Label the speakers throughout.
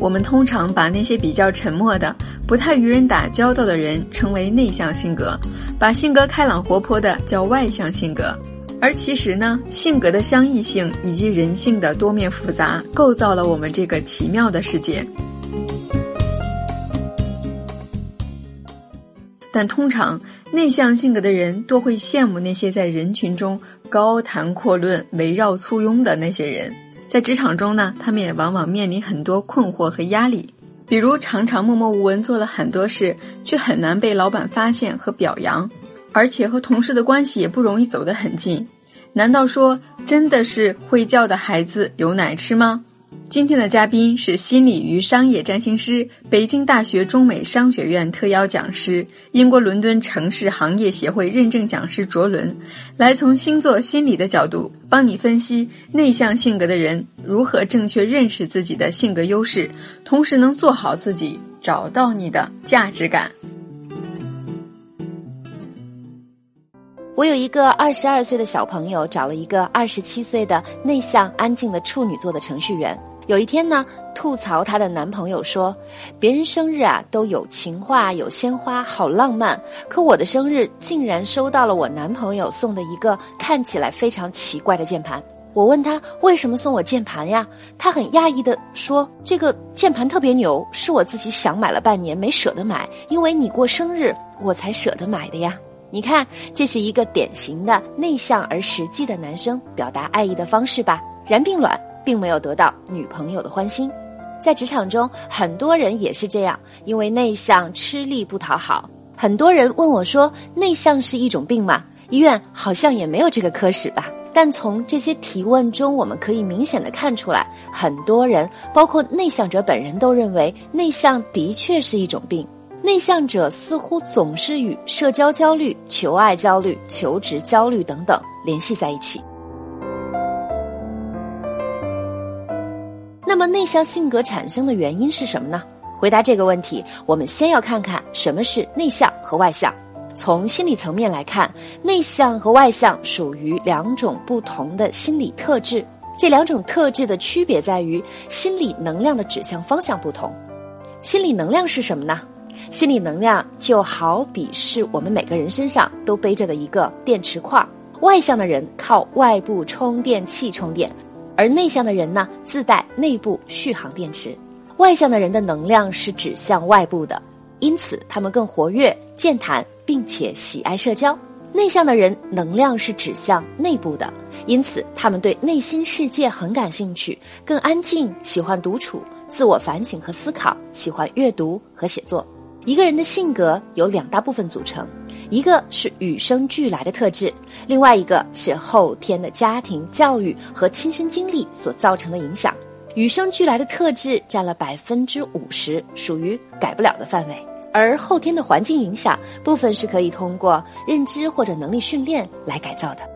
Speaker 1: 我们通常把那些比较沉默的、不太与人打交道的人称为内向性格，把性格开朗活泼的叫外向性格。而其实呢，性格的相异性以及人性的多面复杂，构造了我们这个奇妙的世界。但通常，内向性格的人多会羡慕那些在人群中高谈阔论、围绕簇拥的那些人。在职场中呢，他们也往往面临很多困惑和压力，比如常常默默无闻做了很多事，却很难被老板发现和表扬，而且和同事的关系也不容易走得很近。难道说真的是会叫的孩子有奶吃吗？今天的嘉宾是心理与商业占星师，北京大学中美商学院特邀讲师，英国伦敦城市行业协会认证讲师卓伦，来从星座心理的角度帮你分析内向性格的人如何正确认识自己的性格优势，同时能做好自己，找到你的价值感。
Speaker 2: 我有一个二十二岁的小朋友，找了一个二十七岁的内向安静的处女座的程序员。有一天呢，吐槽她的男朋友说：“别人生日啊都有情话、有鲜花，好浪漫。可我的生日竟然收到了我男朋友送的一个看起来非常奇怪的键盘。”我问他为什么送我键盘呀？他很讶异的说：“这个键盘特别牛，是我自己想买了半年没舍得买，因为你过生日我才舍得买的呀。”你看，这是一个典型的内向而实际的男生表达爱意的方式吧？然并卵。并没有得到女朋友的欢心，在职场中，很多人也是这样，因为内向吃力不讨好。很多人问我说：“内向是一种病吗？”医院好像也没有这个科室吧。但从这些提问中，我们可以明显的看出来，很多人，包括内向者本人，都认为内向的确是一种病。内向者似乎总是与社交焦虑、求爱焦虑、求职焦虑等等联系在一起。那么内向性格产生的原因是什么呢？回答这个问题，我们先要看看什么是内向和外向。从心理层面来看，内向和外向属于两种不同的心理特质。这两种特质的区别在于心理能量的指向方向不同。心理能量是什么呢？心理能量就好比是我们每个人身上都背着的一个电池块。外向的人靠外部充电器充电。而内向的人呢，自带内部续航电池。外向的人的能量是指向外部的，因此他们更活跃、健谈，并且喜爱社交。内向的人能量是指向内部的，因此他们对内心世界很感兴趣，更安静，喜欢独处、自我反省和思考，喜欢阅读和写作。一个人的性格由两大部分组成。一个是与生俱来的特质，另外一个是后天的家庭教育和亲身经历所造成的影响。与生俱来的特质占了百分之五十，属于改不了的范围；而后天的环境影响部分是可以通过认知或者能力训练来改造的。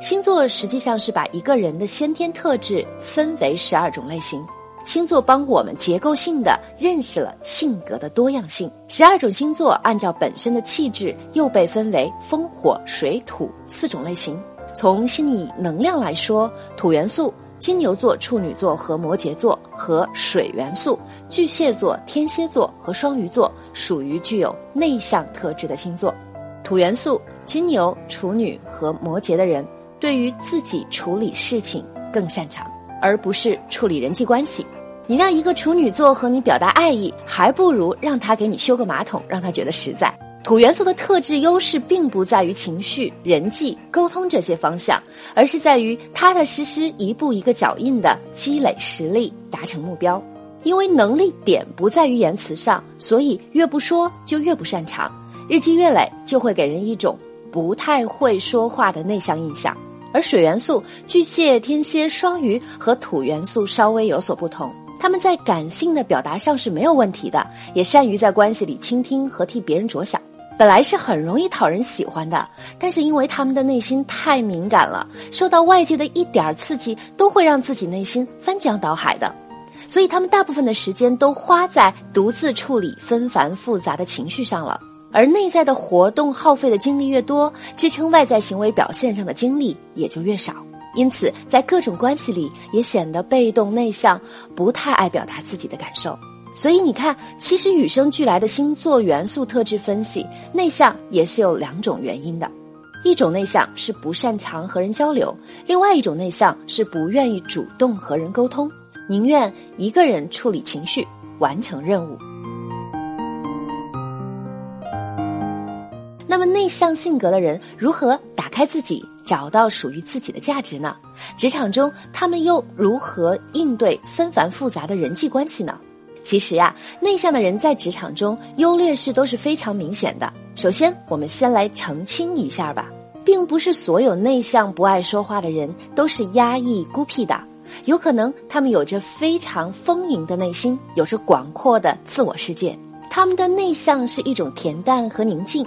Speaker 2: 星座实际上是把一个人的先天特质分为十二种类型。星座帮我们结构性的认识了性格的多样性。十二种星座按照本身的气质，又被分为风、火、水、土四种类型。从心理能量来说，土元素金牛座、处女座和摩羯座和水元素巨蟹座、天蝎座和双鱼座属于具有内向特质的星座。土元素金牛、处女和摩羯的人，对于自己处理事情更擅长，而不是处理人际关系。你让一个处女座和你表达爱意，还不如让他给你修个马桶，让他觉得实在。土元素的特质优势并不在于情绪、人际沟通这些方向，而是在于踏踏实实、一步一个脚印的积累实力，达成目标。因为能力点不在于言辞上，所以越不说就越不擅长。日积月累，就会给人一种不太会说话的内向印象。而水元素巨蟹、天蝎、双鱼和土元素稍微有所不同。他们在感性的表达上是没有问题的，也善于在关系里倾听和替别人着想，本来是很容易讨人喜欢的。但是因为他们的内心太敏感了，受到外界的一点刺激都会让自己内心翻江倒海的，所以他们大部分的时间都花在独自处理纷繁复杂的情绪上了。而内在的活动耗费的精力越多，支撑外在行为表现上的精力也就越少。因此在各种关系里也显得被动内向，不太爱表达自己的感受。所以你看，其实与生俱来的星座元素特质分析，内向也是有两种原因的。一种内向是不擅长和人交流，另外一种内向是不愿意主动和人沟通，宁愿一个人处理情绪，完成任务。那么，内向性格的人如何打开自己，找到属于自己的价值呢？职场中，他们又如何应对纷繁复杂的人际关系呢？其实呀，内向的人在职场中优劣势都是非常明显的。首先，我们先来澄清一下吧，并不是所有内向不爱说话的人都是压抑孤僻的，有可能他们有着非常丰盈的内心，有着广阔的自我世界。他们的内向是一种恬淡和宁静，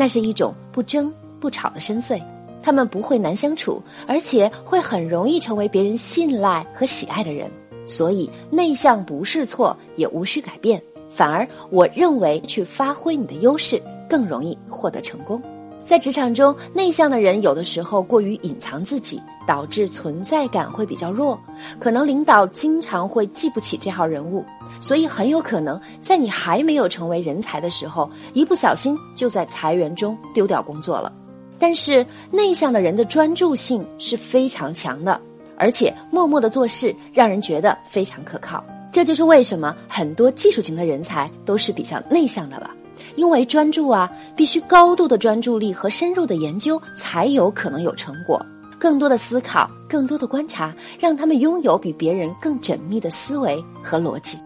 Speaker 2: 那是一种不争不吵的深邃。他们不会难相处，而且会很容易成为别人信赖和喜爱的人。所以，内向不是错，也无需改变。反而，我认为去发挥你的优势更容易获得成功。在职场中，内向的人有的时候过于隐藏自己，导致存在感会比较弱。可能领导经常会记不起这号人物，所以很有可能在你还没有成为人才的时候，一不小心就在裁员中丢掉工作了。但是，内向的人的专注性是非常强的。而且默默的做事，让人觉得非常可靠。这就是为什么很多技术型的人才都是比较内向的了，因为专注啊，必须高度的专注力和深入的研究才有可能有成果。更多的思考，更多的观察，让他们拥有比别人更缜密的思维和逻辑。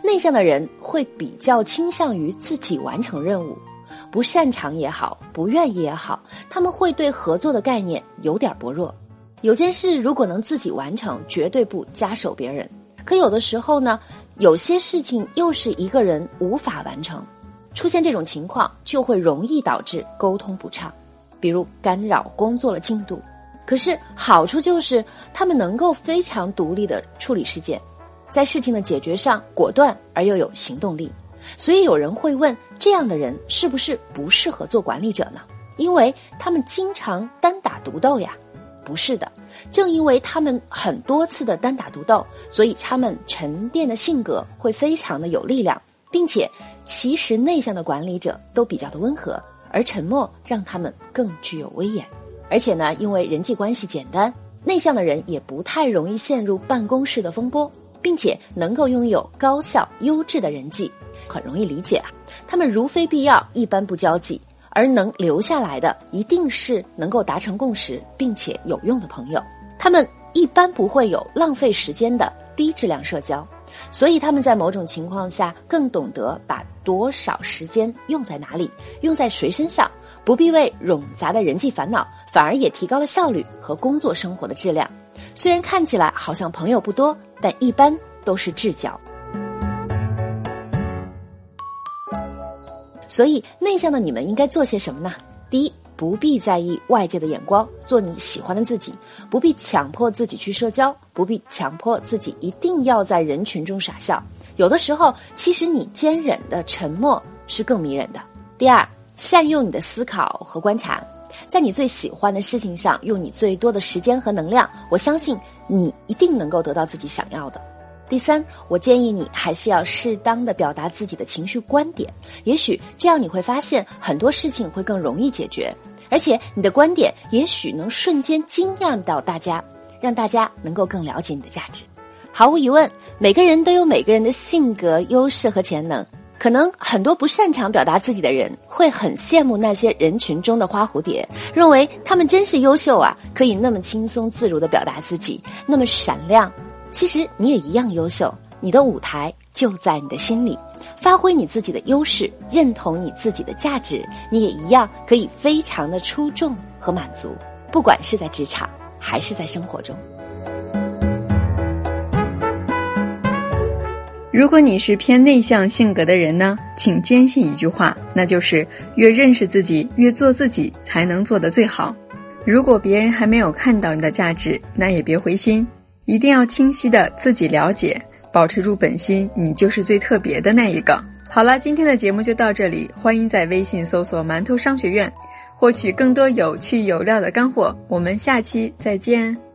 Speaker 2: 内向的人会比较倾向于自己完成任务。不擅长也好，不愿意也好，他们会对合作的概念有点薄弱。有件事如果能自己完成，绝对不加手别人。可有的时候呢，有些事情又是一个人无法完成，出现这种情况就会容易导致沟通不畅，比如干扰工作的进度。可是好处就是他们能够非常独立的处理事件，在事情的解决上果断而又有行动力。所以有人会问：这样的人是不是不适合做管理者呢？因为他们经常单打独斗呀？不是的，正因为他们很多次的单打独斗，所以他们沉淀的性格会非常的有力量，并且其实内向的管理者都比较的温和，而沉默让他们更具有威严。而且呢，因为人际关系简单，内向的人也不太容易陷入办公室的风波，并且能够拥有高效优质的人际。很容易理解啊，他们如非必要一般不交际，而能留下来的一定是能够达成共识并且有用的朋友。他们一般不会有浪费时间的低质量社交，所以他们在某种情况下更懂得把多少时间用在哪里，用在谁身上，不必为冗杂的人际烦恼，反而也提高了效率和工作生活的质量。虽然看起来好像朋友不多，但一般都是至交。所以，内向的你们应该做些什么呢？第一，不必在意外界的眼光，做你喜欢的自己；不必强迫自己去社交，不必强迫自己一定要在人群中傻笑。有的时候，其实你坚忍的沉默是更迷人的。第二，善用你的思考和观察，在你最喜欢的事情上用你最多的时间和能量，我相信你一定能够得到自己想要的。第三，我建议你还是要适当的表达自己的情绪观点，也许这样你会发现很多事情会更容易解决，而且你的观点也许能瞬间惊艳到大家，让大家能够更了解你的价值。毫无疑问，每个人都有每个人的性格优势和潜能，可能很多不擅长表达自己的人会很羡慕那些人群中的花蝴蝶，认为他们真是优秀啊，可以那么轻松自如的表达自己，那么闪亮。其实你也一样优秀，你的舞台就在你的心里，发挥你自己的优势，认同你自己的价值，你也一样可以非常的出众和满足，不管是在职场还是在生活中。
Speaker 1: 如果你是偏内向性格的人呢，请坚信一句话，那就是越认识自己，越做自己，才能做得最好。如果别人还没有看到你的价值，那也别灰心。一定要清晰的自己了解，保持住本心，你就是最特别的那一个。好了，今天的节目就到这里，欢迎在微信搜索“馒头商学院”，获取更多有趣有料的干货。我们下期再见。